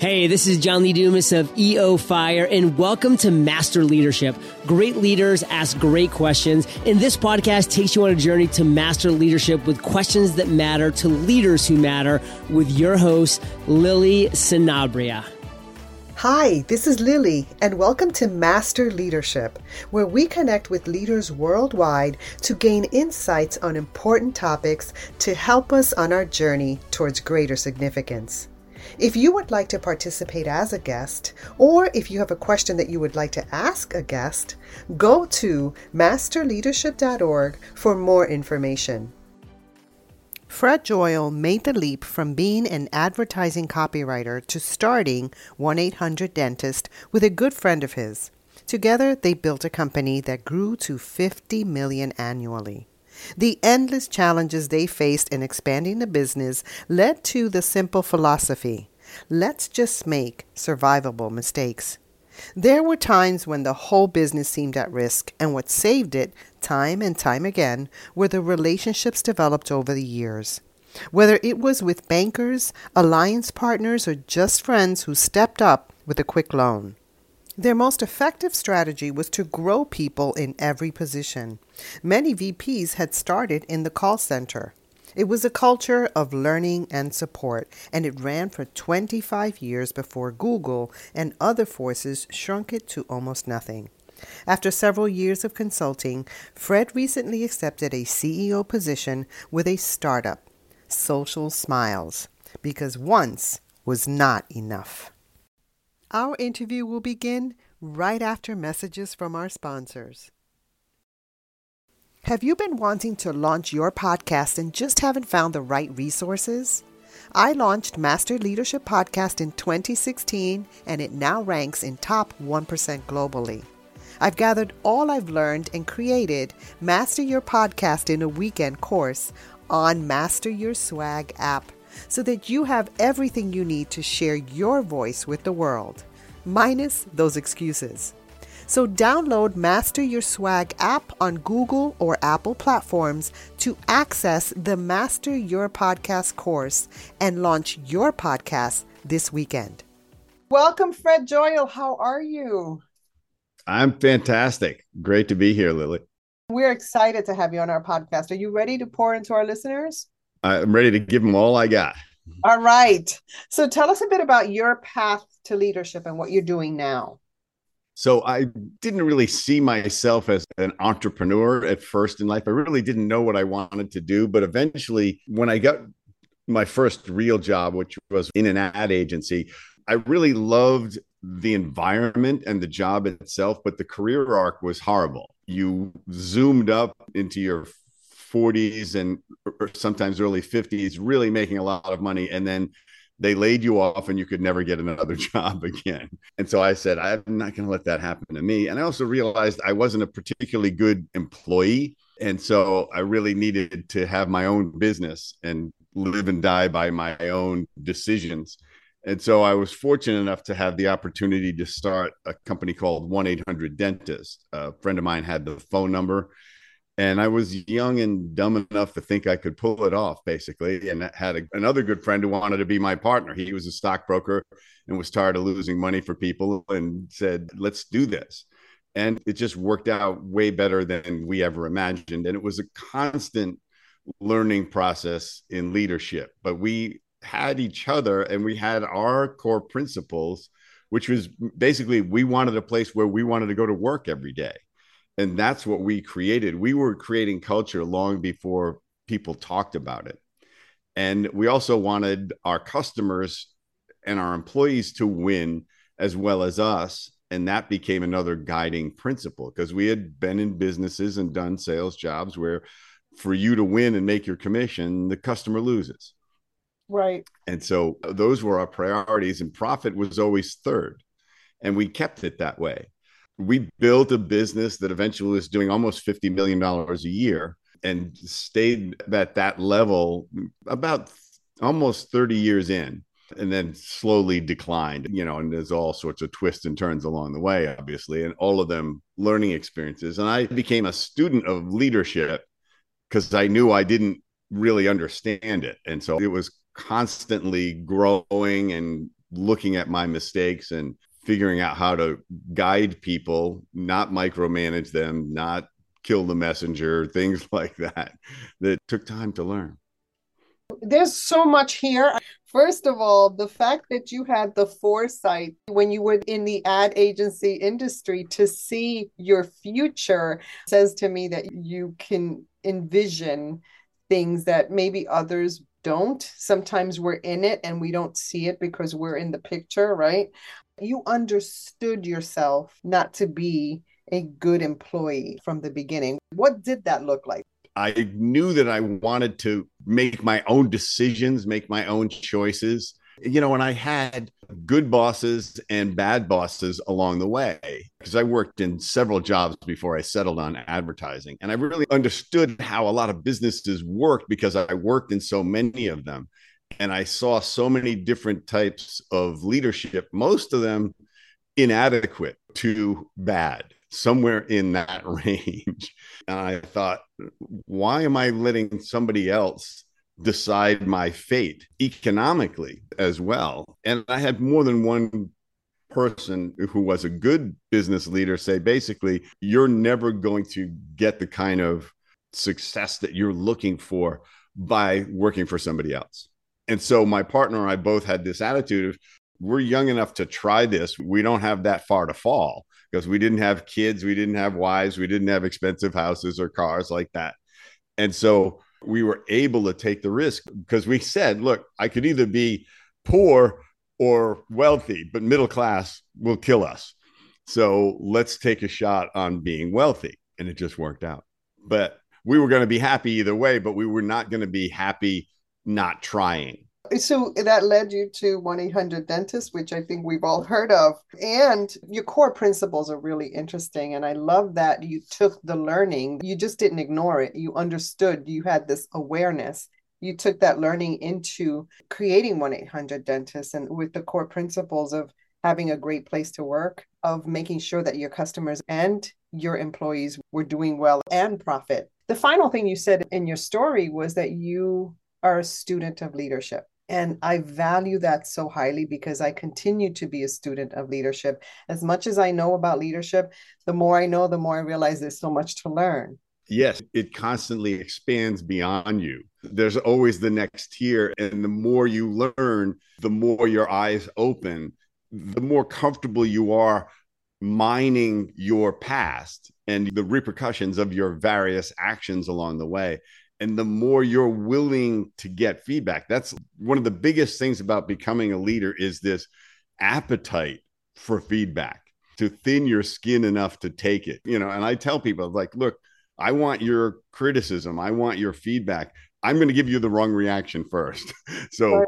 Hey, this is John Lee Dumas of EO Fire, and welcome to Master Leadership. Great leaders ask great questions, and this podcast takes you on a journey to master leadership with questions that matter to leaders who matter with your host, Lily Sinabria. Hi, this is Lily, and welcome to Master Leadership, where we connect with leaders worldwide to gain insights on important topics to help us on our journey towards greater significance. If you would like to participate as a guest, or if you have a question that you would like to ask a guest, go to masterleadership.org for more information. Fred Joyal made the leap from being an advertising copywriter to starting 1 800 Dentist with a good friend of his. Together, they built a company that grew to 50 million annually. The endless challenges they faced in expanding the business led to the simple philosophy let's just make survivable mistakes. There were times when the whole business seemed at risk, and what saved it, time and time again, were the relationships developed over the years. Whether it was with bankers, alliance partners, or just friends who stepped up with a quick loan. Their most effective strategy was to grow people in every position. Many VPs had started in the call center. It was a culture of learning and support, and it ran for 25 years before Google and other forces shrunk it to almost nothing. After several years of consulting, Fred recently accepted a CEO position with a startup, Social Smiles, because once was not enough. Our interview will begin right after messages from our sponsors. Have you been wanting to launch your podcast and just haven't found the right resources? I launched Master Leadership Podcast in 2016 and it now ranks in top 1% globally. I've gathered all I've learned and created Master Your Podcast in a Weekend course on Master Your Swag app so that you have everything you need to share your voice with the world, minus those excuses. So download Master Your Swag app on Google or Apple platforms to access the Master Your Podcast course and launch your podcast this weekend. Welcome, Fred Joyal. How are you? I'm fantastic. Great to be here, Lily. We're excited to have you on our podcast. Are you ready to pour into our listeners? I'm ready to give them all I got. All right. So tell us a bit about your path to leadership and what you're doing now. So I didn't really see myself as an entrepreneur at first in life. I really didn't know what I wanted to do, but eventually when I got my first real job, which was in an ad agency, I really loved the environment and the job itself, but the career arc was horrible. You zoomed up into your 40s and sometimes early 50s, really making a lot of money. And then they laid you off and you could never get another job again. And so I said, I'm not going to let that happen to me. And I also realized I wasn't a particularly good employee. And so I really needed to have my own business and live and die by my own decisions. And so I was fortunate enough to have the opportunity to start a company called 1 800 Dentist. A friend of mine had the phone number, and I was young and dumb enough to think I could pull it off, basically. And had a, another good friend who wanted to be my partner. He was a stockbroker and was tired of losing money for people and said, let's do this. And it just worked out way better than we ever imagined. And it was a constant learning process in leadership. But we had each other and we had our core principles, which was basically we wanted a place where we wanted to go to work every day. And that's what we created. We were creating culture long before people talked about it. And we also wanted our customers and our employees to win as well as us. And that became another guiding principle because we had been in businesses and done sales jobs where for you to win and make your commission, the customer loses. Right. And so uh, those were our priorities, and profit was always third. And we kept it that way. We built a business that eventually was doing almost $50 million a year and stayed at that level about almost 30 years in and then slowly declined, you know, and there's all sorts of twists and turns along the way, obviously, and all of them learning experiences. And I became a student of leadership because I knew I didn't really understand it. And so it was constantly growing and looking at my mistakes and figuring out how to guide people, not micromanage them, not kill the messenger, things like that, that took time to learn. There's so much here. First of all, the fact that you had the foresight when you were in the ad agency industry to see your future says to me that you can envision things that maybe others don't. Sometimes we're in it and we don't see it because we're in the picture, right? You understood yourself not to be a good employee from the beginning. What did that look like? I knew that I wanted to make my own decisions, make my own choices. You know, and I had good bosses and bad bosses along the way because I worked in several jobs before I settled on advertising. And I really understood how a lot of businesses worked because I worked in so many of them. And I saw so many different types of leadership, most of them inadequate to bad somewhere in that range. And I thought, why am I letting somebody else decide my fate economically as well? And I had more than one person who was a good business leader say basically, you're never going to get the kind of success that you're looking for by working for somebody else. And so my partner and I both had this attitude of we're young enough to try this. We don't have that far to fall because we didn't have kids, we didn't have wives, we didn't have expensive houses or cars like that. And so we were able to take the risk because we said, look, I could either be poor or wealthy, but middle class will kill us. So let's take a shot on being wealthy. And it just worked out. But we were going to be happy either way, but we were not going to be happy not trying so that led you to 1 800 Dentist, which I think we've all heard of. And your core principles are really interesting. And I love that you took the learning, you just didn't ignore it. You understood, you had this awareness. You took that learning into creating 1 800 Dentist and with the core principles of having a great place to work, of making sure that your customers and your employees were doing well and profit. The final thing you said in your story was that you are a student of leadership. And I value that so highly because I continue to be a student of leadership. As much as I know about leadership, the more I know, the more I realize there's so much to learn. Yes, it constantly expands beyond you. There's always the next tier. And the more you learn, the more your eyes open, the more comfortable you are mining your past and the repercussions of your various actions along the way and the more you're willing to get feedback. That's one of the biggest things about becoming a leader is this appetite for feedback to thin your skin enough to take it. You know and i tell people like look i want your criticism. I want your feedback I'm going to give you the wrong reaction first. so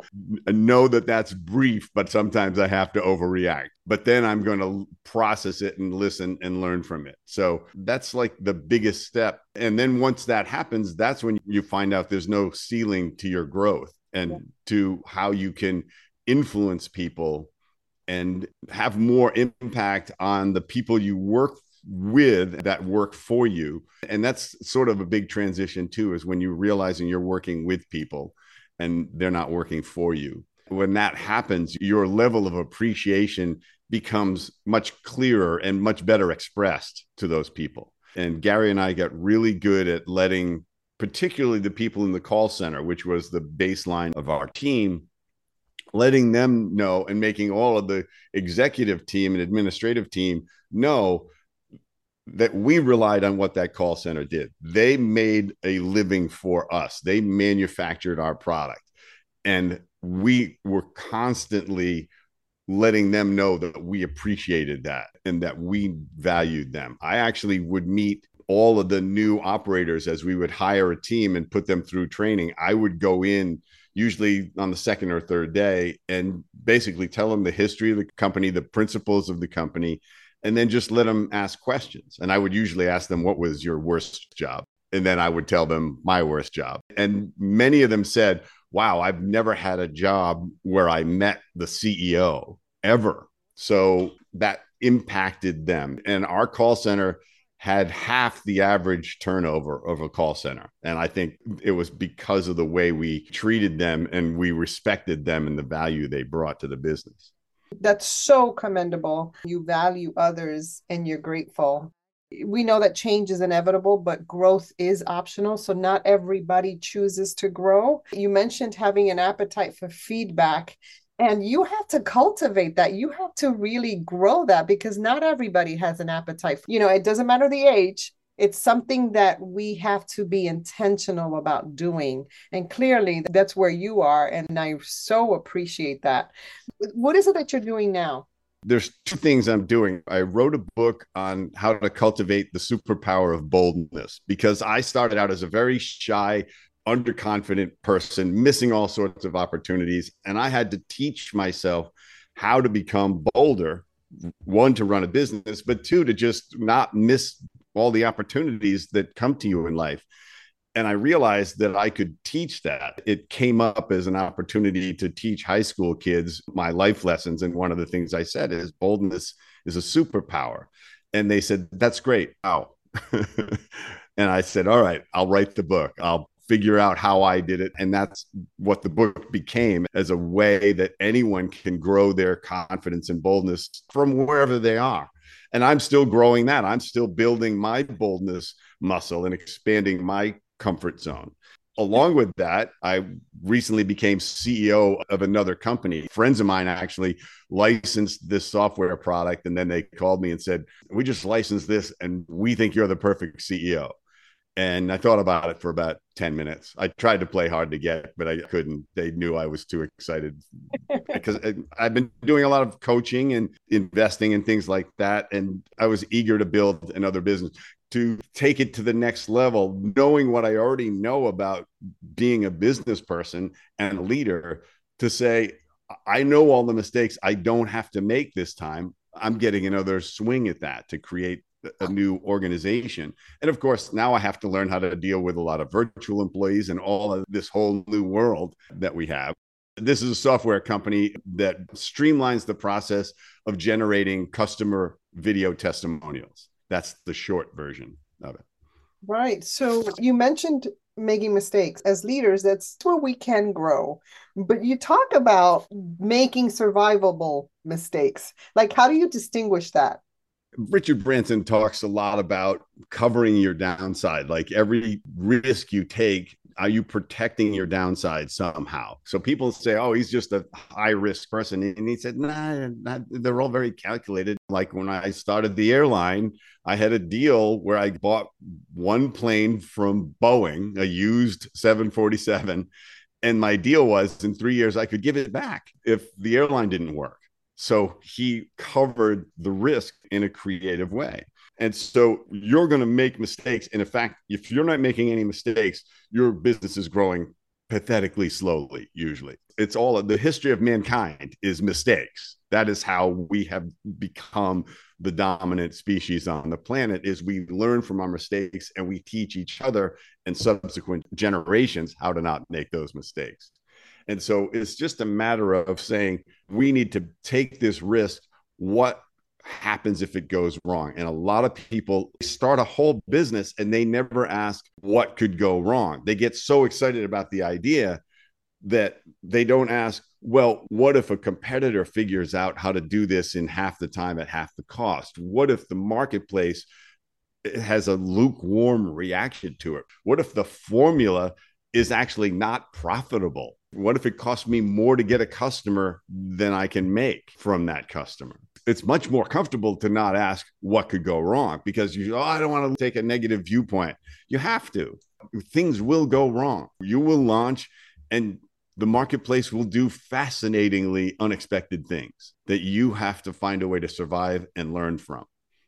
know that that's brief, but sometimes I have to overreact. But then I'm going to process it and listen and learn from it. So that's like the biggest step. And then once that happens, that's when you find out there's no ceiling to your growth and yeah. to how you can influence people and have more impact on the people you work with that work for you. And that's sort of a big transition too, is when you're realizing you're working with people and they're not working for you. When that happens, your level of appreciation becomes much clearer and much better expressed to those people. And Gary and I got really good at letting, particularly the people in the call center, which was the baseline of our team, letting them know and making all of the executive team and administrative team know that we relied on what that call center did. They made a living for us. They manufactured our product. And we were constantly letting them know that we appreciated that and that we valued them. I actually would meet all of the new operators as we would hire a team and put them through training. I would go in usually on the second or third day and basically tell them the history of the company, the principles of the company, and then just let them ask questions. And I would usually ask them, What was your worst job? And then I would tell them my worst job. And many of them said, wow, I've never had a job where I met the CEO ever. So that impacted them. And our call center had half the average turnover of a call center. And I think it was because of the way we treated them and we respected them and the value they brought to the business. That's so commendable. You value others and you're grateful. We know that change is inevitable, but growth is optional. So, not everybody chooses to grow. You mentioned having an appetite for feedback and you have to cultivate that you have to really grow that because not everybody has an appetite you know it doesn't matter the age it's something that we have to be intentional about doing and clearly that's where you are and i so appreciate that what is it that you're doing now there's two things I'm doing. I wrote a book on how to cultivate the superpower of boldness because I started out as a very shy, underconfident person, missing all sorts of opportunities. And I had to teach myself how to become bolder one, to run a business, but two, to just not miss all the opportunities that come to you in life. And I realized that I could teach that. It came up as an opportunity to teach high school kids my life lessons. And one of the things I said is boldness is a superpower. And they said, That's great. Wow. and I said, All right, I'll write the book. I'll figure out how I did it. And that's what the book became as a way that anyone can grow their confidence and boldness from wherever they are. And I'm still growing that. I'm still building my boldness muscle and expanding my comfort zone. Along with that, I recently became CEO of another company. Friends of mine actually licensed this software product. And then they called me and said, We just licensed this and we think you're the perfect CEO and I thought about it for about 10 minutes. I tried to play hard to get, but I couldn't. They knew I was too excited because uh, I've been doing a lot of coaching and investing and things like that. And I was eager to build another business to take it to the next level, knowing what I already know about being a business person and a leader to say, I know all the mistakes I don't have to make this time. I'm getting another swing at that to create a new organization. And of course, now I have to learn how to deal with a lot of virtual employees and all of this whole new world that we have. This is a software company that streamlines the process of generating customer video testimonials. That's the short version of it. Right. So you mentioned making mistakes as leaders that's where we can grow but you talk about making survivable mistakes like how do you distinguish that Richard Branson talks a lot about covering your downside. Like every risk you take, are you protecting your downside somehow? So people say, oh, he's just a high risk person. And he said, nah, not, they're all very calculated. Like when I started the airline, I had a deal where I bought one plane from Boeing, a used 747. And my deal was in three years, I could give it back if the airline didn't work. So he covered the risk in a creative way. And so you're going to make mistakes. And in fact, if you're not making any mistakes, your business is growing pathetically slowly, usually. It's all the history of mankind is mistakes. That is how we have become the dominant species on the planet is we learn from our mistakes and we teach each other and subsequent generations how to not make those mistakes. And so it's just a matter of saying, we need to take this risk. What happens if it goes wrong? And a lot of people start a whole business and they never ask what could go wrong. They get so excited about the idea that they don't ask, well, what if a competitor figures out how to do this in half the time at half the cost? What if the marketplace has a lukewarm reaction to it? What if the formula is actually not profitable? What if it costs me more to get a customer than I can make from that customer? It's much more comfortable to not ask what could go wrong because you, oh, I don't want to take a negative viewpoint. You have to. Things will go wrong. You will launch and the marketplace will do fascinatingly unexpected things that you have to find a way to survive and learn from.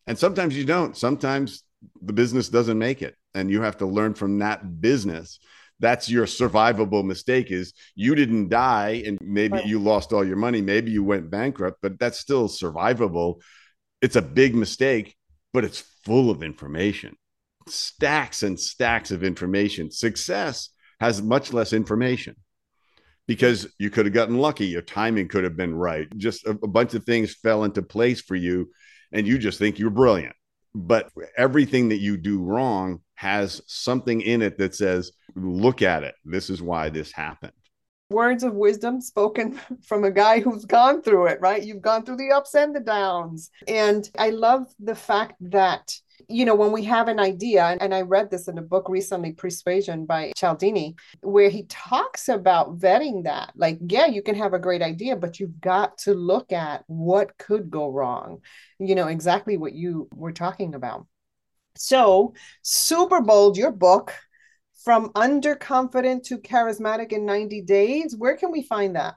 And sometimes you don't. Sometimes the business doesn't make it and you have to learn from that business that's your survivable mistake is you didn't die and maybe right. you lost all your money maybe you went bankrupt but that's still survivable it's a big mistake but it's full of information stacks and stacks of information success has much less information because you could have gotten lucky. Your timing could have been right. Just a, a bunch of things fell into place for you, and you just think you're brilliant. But everything that you do wrong has something in it that says, look at it. This is why this happened. Words of wisdom spoken from a guy who's gone through it, right? You've gone through the ups and the downs. And I love the fact that you know, when we have an idea, and I read this in a book recently, Persuasion by Cialdini, where he talks about vetting that. Like, yeah, you can have a great idea, but you've got to look at what could go wrong. You know, exactly what you were talking about. So, Super Bold, your book, from underconfident to charismatic in 90 days, where can we find that?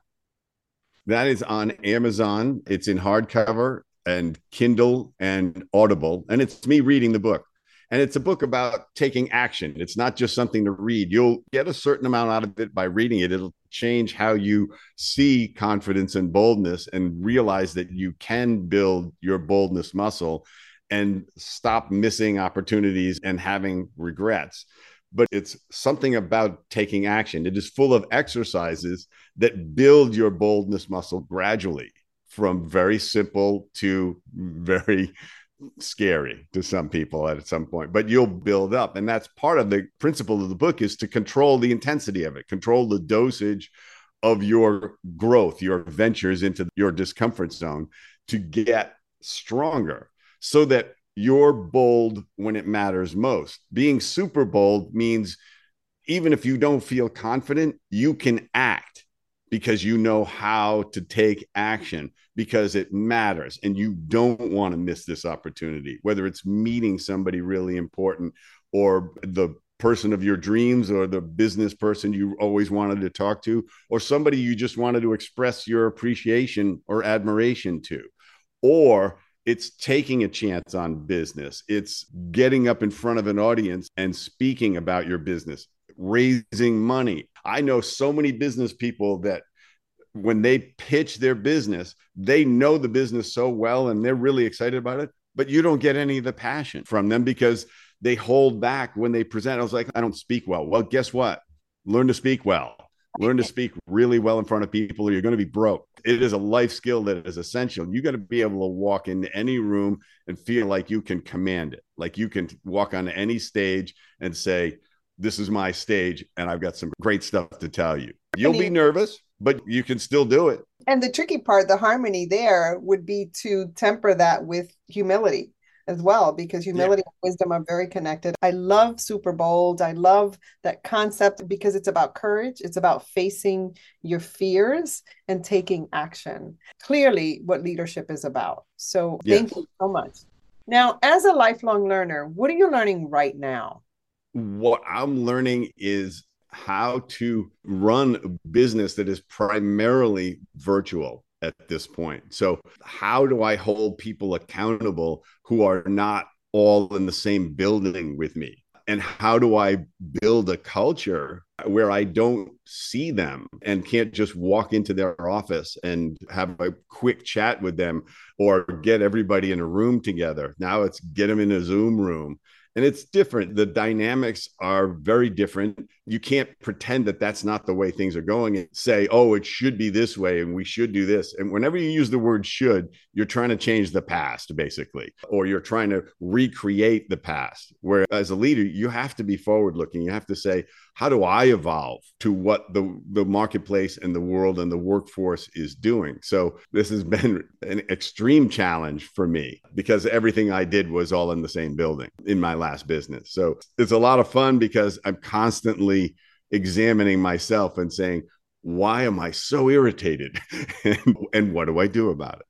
That is on Amazon. It's in hardcover and Kindle and Audible. And it's me reading the book. And it's a book about taking action. It's not just something to read. You'll get a certain amount out of it by reading it. It'll change how you see confidence and boldness and realize that you can build your boldness muscle and stop missing opportunities and having regrets. But it's something about taking action. It is full of exercises that build your boldness muscle gradually from very simple to very scary to some people at some point but you'll build up and that's part of the principle of the book is to control the intensity of it control the dosage of your growth your ventures into your discomfort zone to get stronger so that you're bold when it matters most. Being super bold means even if you don't feel confident you can act because you know how to take action because it matters and you don't want to miss this opportunity whether it's meeting somebody really important or the person of your dreams or the business person you always wanted to talk to or somebody you just wanted to express your appreciation or admiration to. Or it's taking a chance on business it's getting up in front of an audience and speaking about your business raising money. I know so many business people that when they pitch their business, they know the business so well and they're really excited about it, but you don't get any of the passion from them because they hold back when they present. I was like, I don't speak well. Well, guess what? Learn to speak well. Learn to speak really well in front of people, or you're going to be broke. It is a life skill that is essential. You got to be able to walk into any room and feel like you can command it, like you can walk on any stage and say, this is my stage and I've got some great stuff to tell you. You'll be nervous, but you can still do it. And the tricky part, the harmony there would be to temper that with humility as well, because humility yeah. and wisdom are very connected. I love Super Bold. I love that concept because it's about courage, it's about facing your fears and taking action. Clearly, what leadership is about. So, yes. thank you so much. Now, as a lifelong learner, what are you learning right now? what I'm learning is how to run a business that is primarily virtual at this point. So, how do I hold people accountable who are not all in the same building with me? And how do I build a culture where I don't see them and can't just walk into their office and have a quick chat with them or get everybody in a room together? Now it's get them in a Zoom room and it's different. The dynamics are very different. You can't pretend that that's not the way things are going and say oh it should be this way and we should do this. And whenever you use the word should you're trying to change the past basically or you're trying to recreate the past where as a leader you have to be forward looking you have to say how do I evolve to what the, the marketplace and the world and the workforce is doing? So this has been an extreme challenge for me because everything I did was all in the same building in my last business. So it's a lot of fun because I'm constantly examining myself and saying, why am I so irritated? and, and what do I do about it?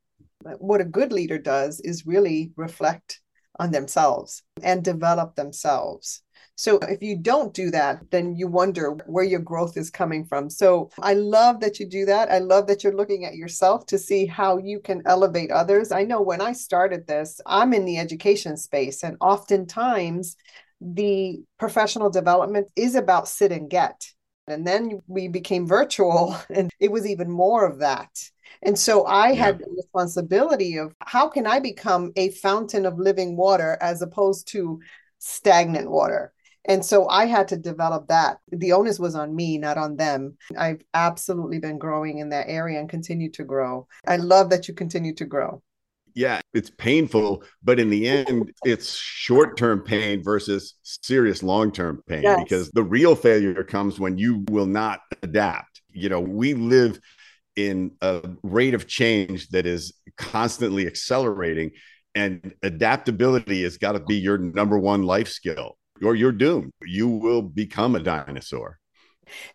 What a good leader does is really reflect on themselves and develop themselves so if you don't do that, then you wonder where your growth is coming from. So I love that you do that. I love that you're looking at yourself to see how you can elevate others. I know when I started this, I'm in the education space, and oftentimes the professional development is about sit and get. And then we became virtual, and it was even more of that. And so I yeah. had the responsibility of how can I become a fountain of living water as opposed to stagnant water? And so I had to develop that. The onus was on me, not on them. I've absolutely been growing in that area and continue to grow. I love that you continue to grow. Yeah, it's painful, but in the end, it's short term pain versus serious long term pain yes. because the real failure comes when you will not adapt. You know, we live in a rate of change that is constantly accelerating and adaptability has got to be your number one life skill or you're doomed you will become a dinosaur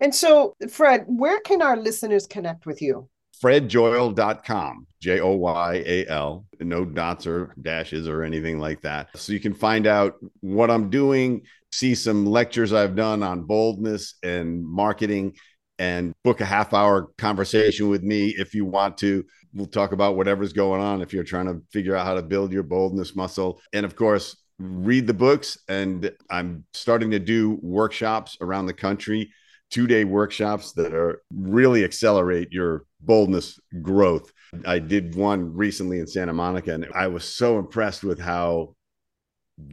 and so fred where can our listeners connect with you fredjoyal.com j-o-y-a-l no dots or dashes or anything like that so you can find out what i'm doing see some lectures i've done on boldness and marketing and book a half hour conversation with me if you want to. We'll talk about whatever's going on if you're trying to figure out how to build your boldness muscle. And of course, read the books. And I'm starting to do workshops around the country, two day workshops that are really accelerate your boldness growth. I did one recently in Santa Monica, and I was so impressed with how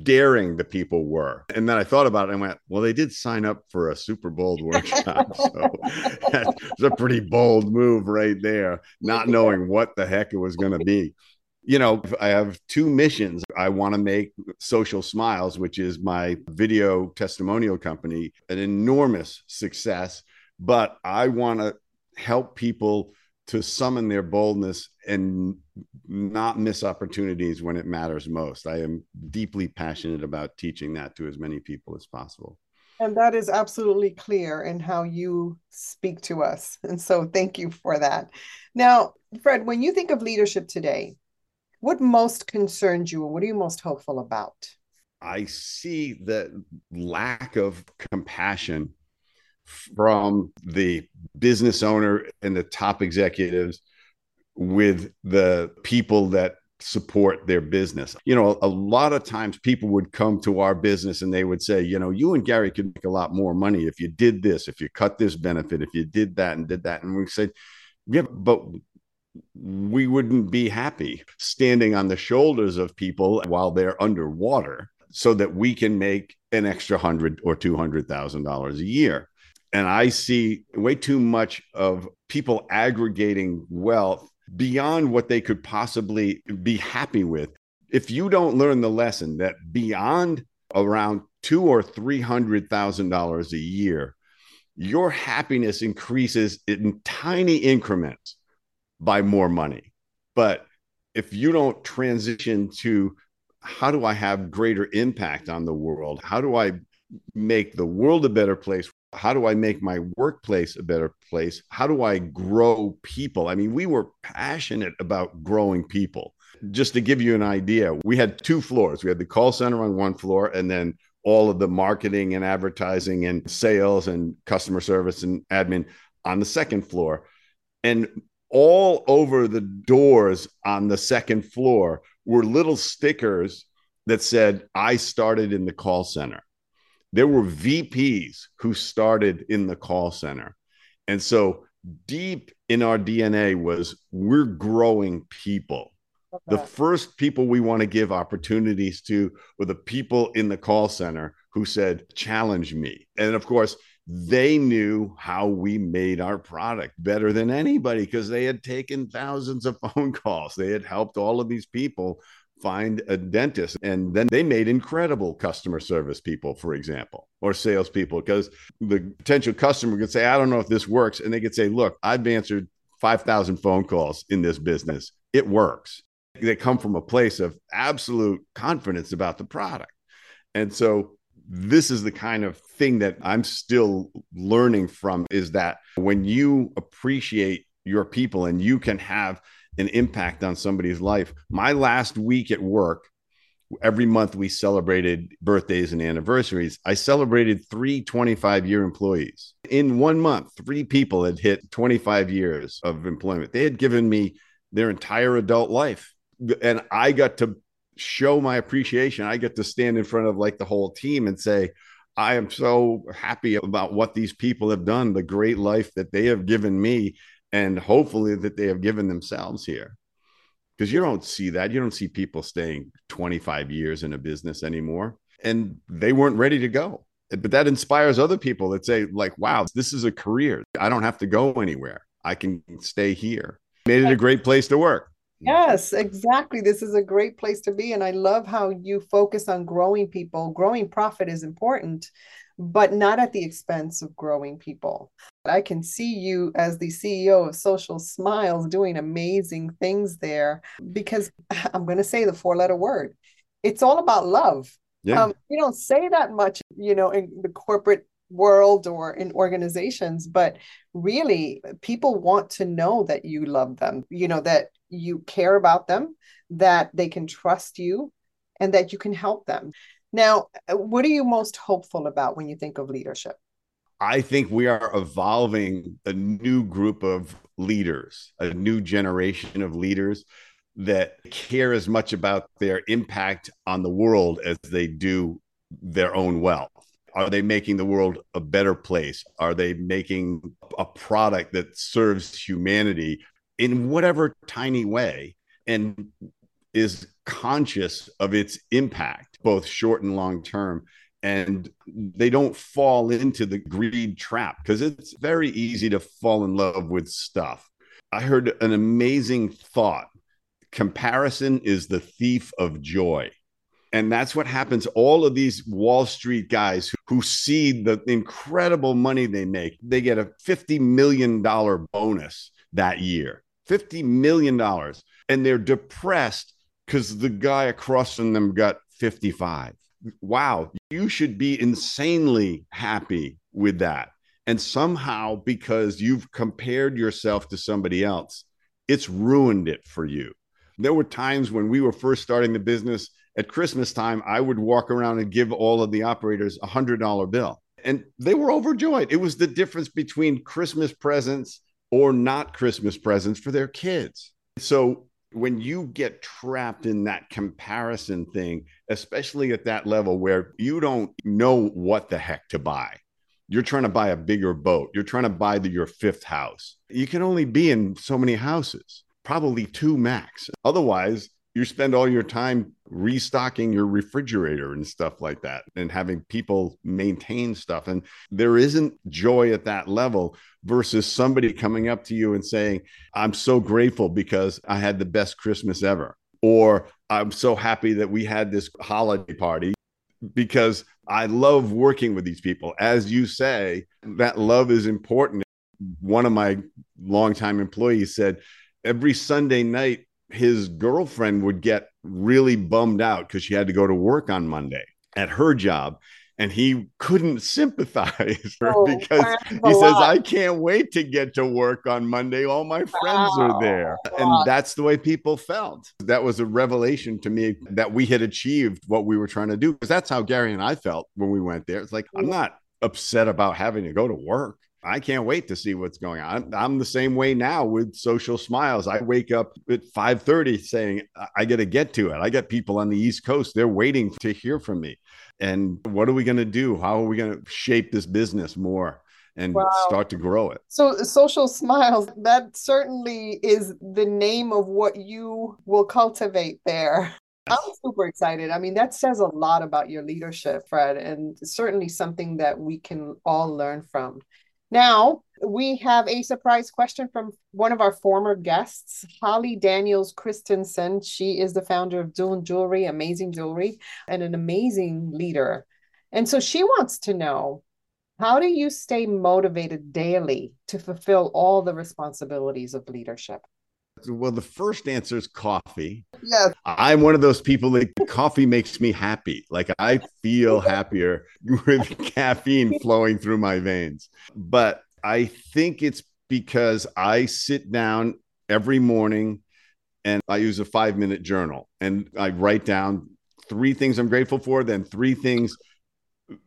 daring the people were. And then I thought about it and went, well, they did sign up for a super bold workshop. so that's a pretty bold move right there, not knowing what the heck it was going to be. You know, I have two missions. I want to make Social Smiles, which is my video testimonial company, an enormous success. But I want to help people to summon their boldness and not miss opportunities when it matters most. I am deeply passionate about teaching that to as many people as possible. And that is absolutely clear in how you speak to us. And so thank you for that. Now, Fred, when you think of leadership today, what most concerns you and what are you most hopeful about? I see the lack of compassion from the business owner and the top executives with the people that support their business. You know, a lot of times people would come to our business and they would say, you know, you and Gary could make a lot more money if you did this, if you cut this benefit, if you did that and did that. And we said, yeah, but we wouldn't be happy standing on the shoulders of people while they're underwater so that we can make an extra hundred or two hundred thousand dollars a year and I see way too much of people aggregating wealth beyond what they could possibly be happy with. If you don't learn the lesson that beyond around two or three hundred thousand dollars a year, your happiness increases in tiny increments by more money. But if you don't transition to how do I have greater impact on the world? How do I make the world a better place how do I make my workplace a better place? How do I grow people? I mean, we were passionate about growing people. Just to give you an idea, we had two floors. We had the call center on one floor, and then all of the marketing and advertising and sales and customer service and admin on the second floor. And all over the doors on the second floor were little stickers that said, I started in the call center there were VPs who started in the call center. And so deep in our DNA was we're growing people. Okay. The first people we want to give opportunities to were the people in the call center who said, challenge me. And of course, they knew how we made our product better than anybody because they had taken thousands of phone calls. They had helped all of these people find a dentist. And then they made incredible customer service people, for example, or salespeople, because the potential customer could say, I don't know if this works. And they could say, Look, I've answered 5,000 phone calls in this business. It works. They come from a place of absolute confidence about the product. And so this is the kind of thing that I'm still learning from is that when you appreciate your people and you can have an impact on somebody's life. My last week at work, every month we celebrated birthdays and anniversaries. I celebrated three 25 year employees. In one month, three people had hit 25 years of employment. They had given me their entire adult life. And I got to show my appreciation. I get to stand in front of like the whole team and say, I am so happy about what these people have done, the great life that they have given me and hopefully that they have given themselves here. Because you don't see that. You don't see people staying 25 years in a business anymore and they weren't ready to go. But that inspires other people that say like wow this is a career. I don't have to go anywhere. I can stay here. Made it a great place to work yes exactly. This is a great place to be and i love how you focus on growing people. Growing profit is important but not at the expense of growing people. I can see you as the ceo of social smiles doing amazing things there because i'm going to say the four letter word. It's all about love. Yeah. Um, you don't say that much, you know, in the corporate world or in organizations, but really people want to know that you love them, you know, that you care about them, that they can trust you, and that you can help them. Now, uh, what are you most hopeful about when you think of leadership? I think we are evolving a new group of leaders, a new generation of leaders that care as much about their impact on the world as they do their own wealth. Are they making the world a better place? Are they making a product that serves humanity in whatever tiny way and is conscious of its impact, both short and long term? And they don't fall into the greed trap because it's very easy to fall in love with stuff. I heard an amazing thought comparison is the thief of joy. And that's what happens. All of these Wall Street guys who, who see the incredible money they make, they get a $50 million bonus that year. $50 million. And they're depressed because the guy across from them got 55. Wow, you should be insanely happy with that. And somehow, because you've compared yourself to somebody else, it's ruined it for you. There were times when we were first starting the business at Christmas time, I would walk around and give all of the operators a hundred dollar bill. And they were overjoyed. It was the difference between Christmas presents or not Christmas presents for their kids. So when you get trapped in that comparison thing, especially at that level where you don't know what the heck to buy, you're trying to buy a bigger boat, you're trying to buy the, your fifth house. You can only be in so many houses probably two max. Otherwise, you spend all your time restocking your refrigerator and stuff like that and having people maintain stuff. And there isn't joy at that level versus somebody coming up to you and saying, I'm so grateful because I had the best Christmas ever. Or I'm so happy that we had this holiday party because I love working with these people. As you say, that love is important. One of my longtime employees said, every Sunday night, his girlfriend would get really bummed out because she had to go to work on Monday at her job. And he couldn't sympathize her oh, because he says, I can't wait to get to work on Monday. All my friends wow. are there. And that's the way people felt. That was a revelation to me that we had achieved what we were trying to do. Because that's how Gary and I felt when we went there. It's like, I'm not upset about having to go to work. I can't wait to see what's going on. I'm the same way now with social smiles. I wake up at 5:30 saying I got to get to it. I got people on the East Coast, they're waiting to hear from me. And what are we going to do? How are we going to shape this business more? and wow. start to grow it. So, Social Smiles, that certainly is the name of what you will cultivate there. I'm super excited. I mean, that says a lot about your leadership, Fred, and certainly something that we can all learn from. Now, we have a surprise question from one of our former guests, Holly Daniels Christensen. She is the founder of Dune Jewelry, amazing jewelry, and an amazing leader. And so she wants to know how do you stay motivated daily to fulfill all the responsibilities of leadership? Well, the first answer is coffee. Yes. I'm one of those people that coffee makes me happy. Like I feel happier with caffeine flowing through my veins. But I think it's because I sit down every morning and I use a five minute journal and I write down three things I'm grateful for, then three things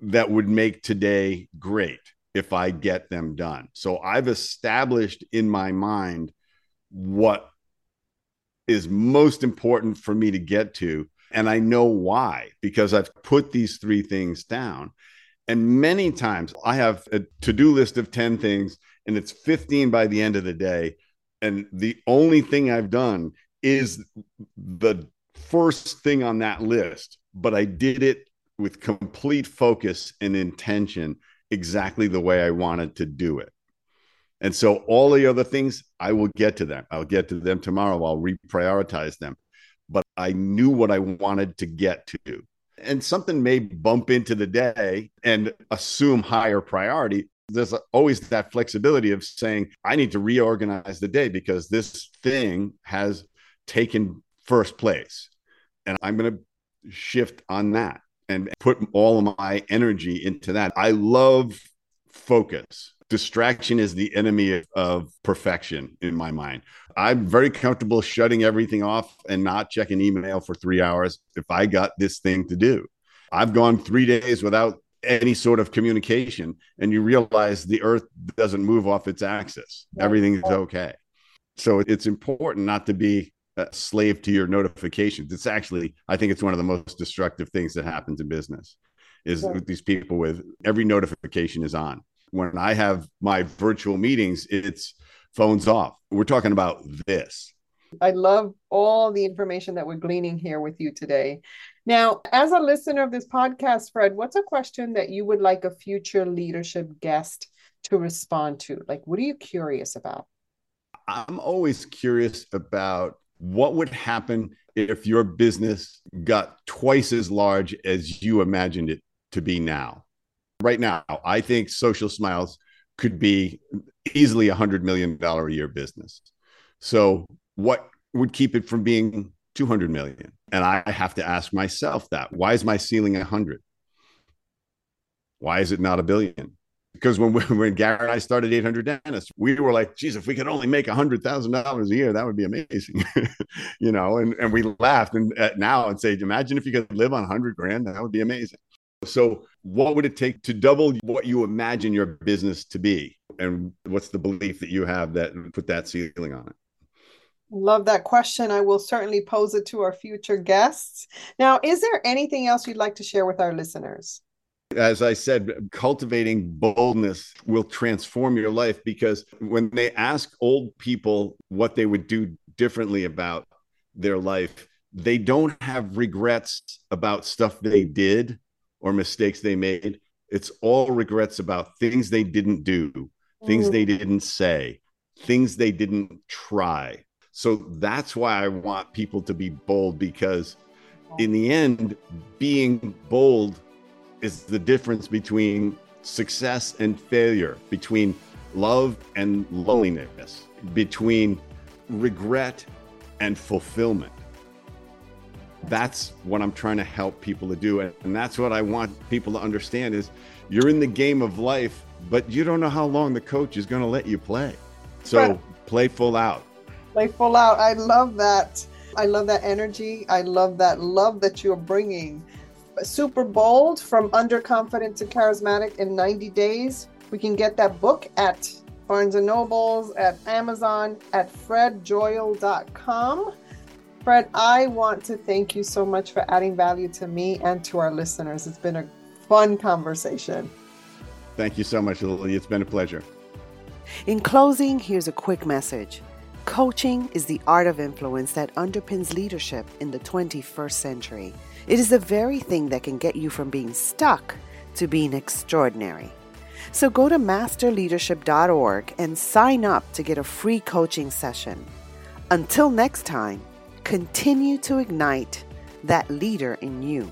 that would make today great if I get them done. So I've established in my mind what is most important for me to get to. And I know why, because I've put these three things down. And many times I have a to do list of 10 things, and it's 15 by the end of the day. And the only thing I've done is the first thing on that list, but I did it with complete focus and intention exactly the way I wanted to do it. And so all the other things, I will get to them. I'll get to them tomorrow. I'll reprioritize them. But I knew what I wanted to get to. And something may bump into the day and assume higher priority. There's always that flexibility of saying, I need to reorganize the day because this thing has taken first place. And I'm going to shift on that and put all of my energy into that. I love focus. Distraction is the enemy of perfection in my mind. I'm very comfortable shutting everything off and not checking email for three hours if I got this thing to do. I've gone three days without any sort of communication, and you realize the earth doesn't move off its axis. Everything's okay. So it's important not to be a slave to your notifications. It's actually, I think it's one of the most destructive things that happens in business is with these people with every notification is on. When I have my virtual meetings, it's phones off. We're talking about this. I love all the information that we're gleaning here with you today. Now, as a listener of this podcast, Fred, what's a question that you would like a future leadership guest to respond to? Like, what are you curious about? I'm always curious about what would happen if your business got twice as large as you imagined it to be now. Right now, I think Social Smiles could be easily a hundred million dollar a year business. So, what would keep it from being 200 million? And I have to ask myself that why is my ceiling a 100? Why is it not a billion? because when we, when Gary and I started 800 Dentists, we were like, geez, if we could only make hundred thousand dollars a year, that would be amazing, you know. And and we laughed and uh, now and say, imagine if you could live on hundred grand, that would be amazing. So, what would it take to double what you imagine your business to be? And what's the belief that you have that put that ceiling on it? Love that question. I will certainly pose it to our future guests. Now, is there anything else you'd like to share with our listeners? As I said, cultivating boldness will transform your life because when they ask old people what they would do differently about their life, they don't have regrets about stuff they did or mistakes they made. It's all regrets about things they didn't do, things they mm. didn't say, things they didn't try. So that's why I want people to be bold because in the end, being bold is the difference between success and failure, between love and loneliness, between regret and fulfillment. That's what I'm trying to help people to do. And that's what I want people to understand is you're in the game of life, but you don't know how long the coach is going to let you play. So right. play full out. Play full out. I love that. I love that energy. I love that love that you're bringing super bold from underconfident to charismatic in 90 days. We can get that book at Barnes and Nobles, at Amazon, at fredjoyal.com. Fred, I want to thank you so much for adding value to me and to our listeners. It's been a fun conversation. Thank you so much, Lily. It's been a pleasure. In closing, here's a quick message. Coaching is the art of influence that underpins leadership in the 21st century. It is the very thing that can get you from being stuck to being extraordinary. So go to masterleadership.org and sign up to get a free coaching session. Until next time, continue to ignite that leader in you.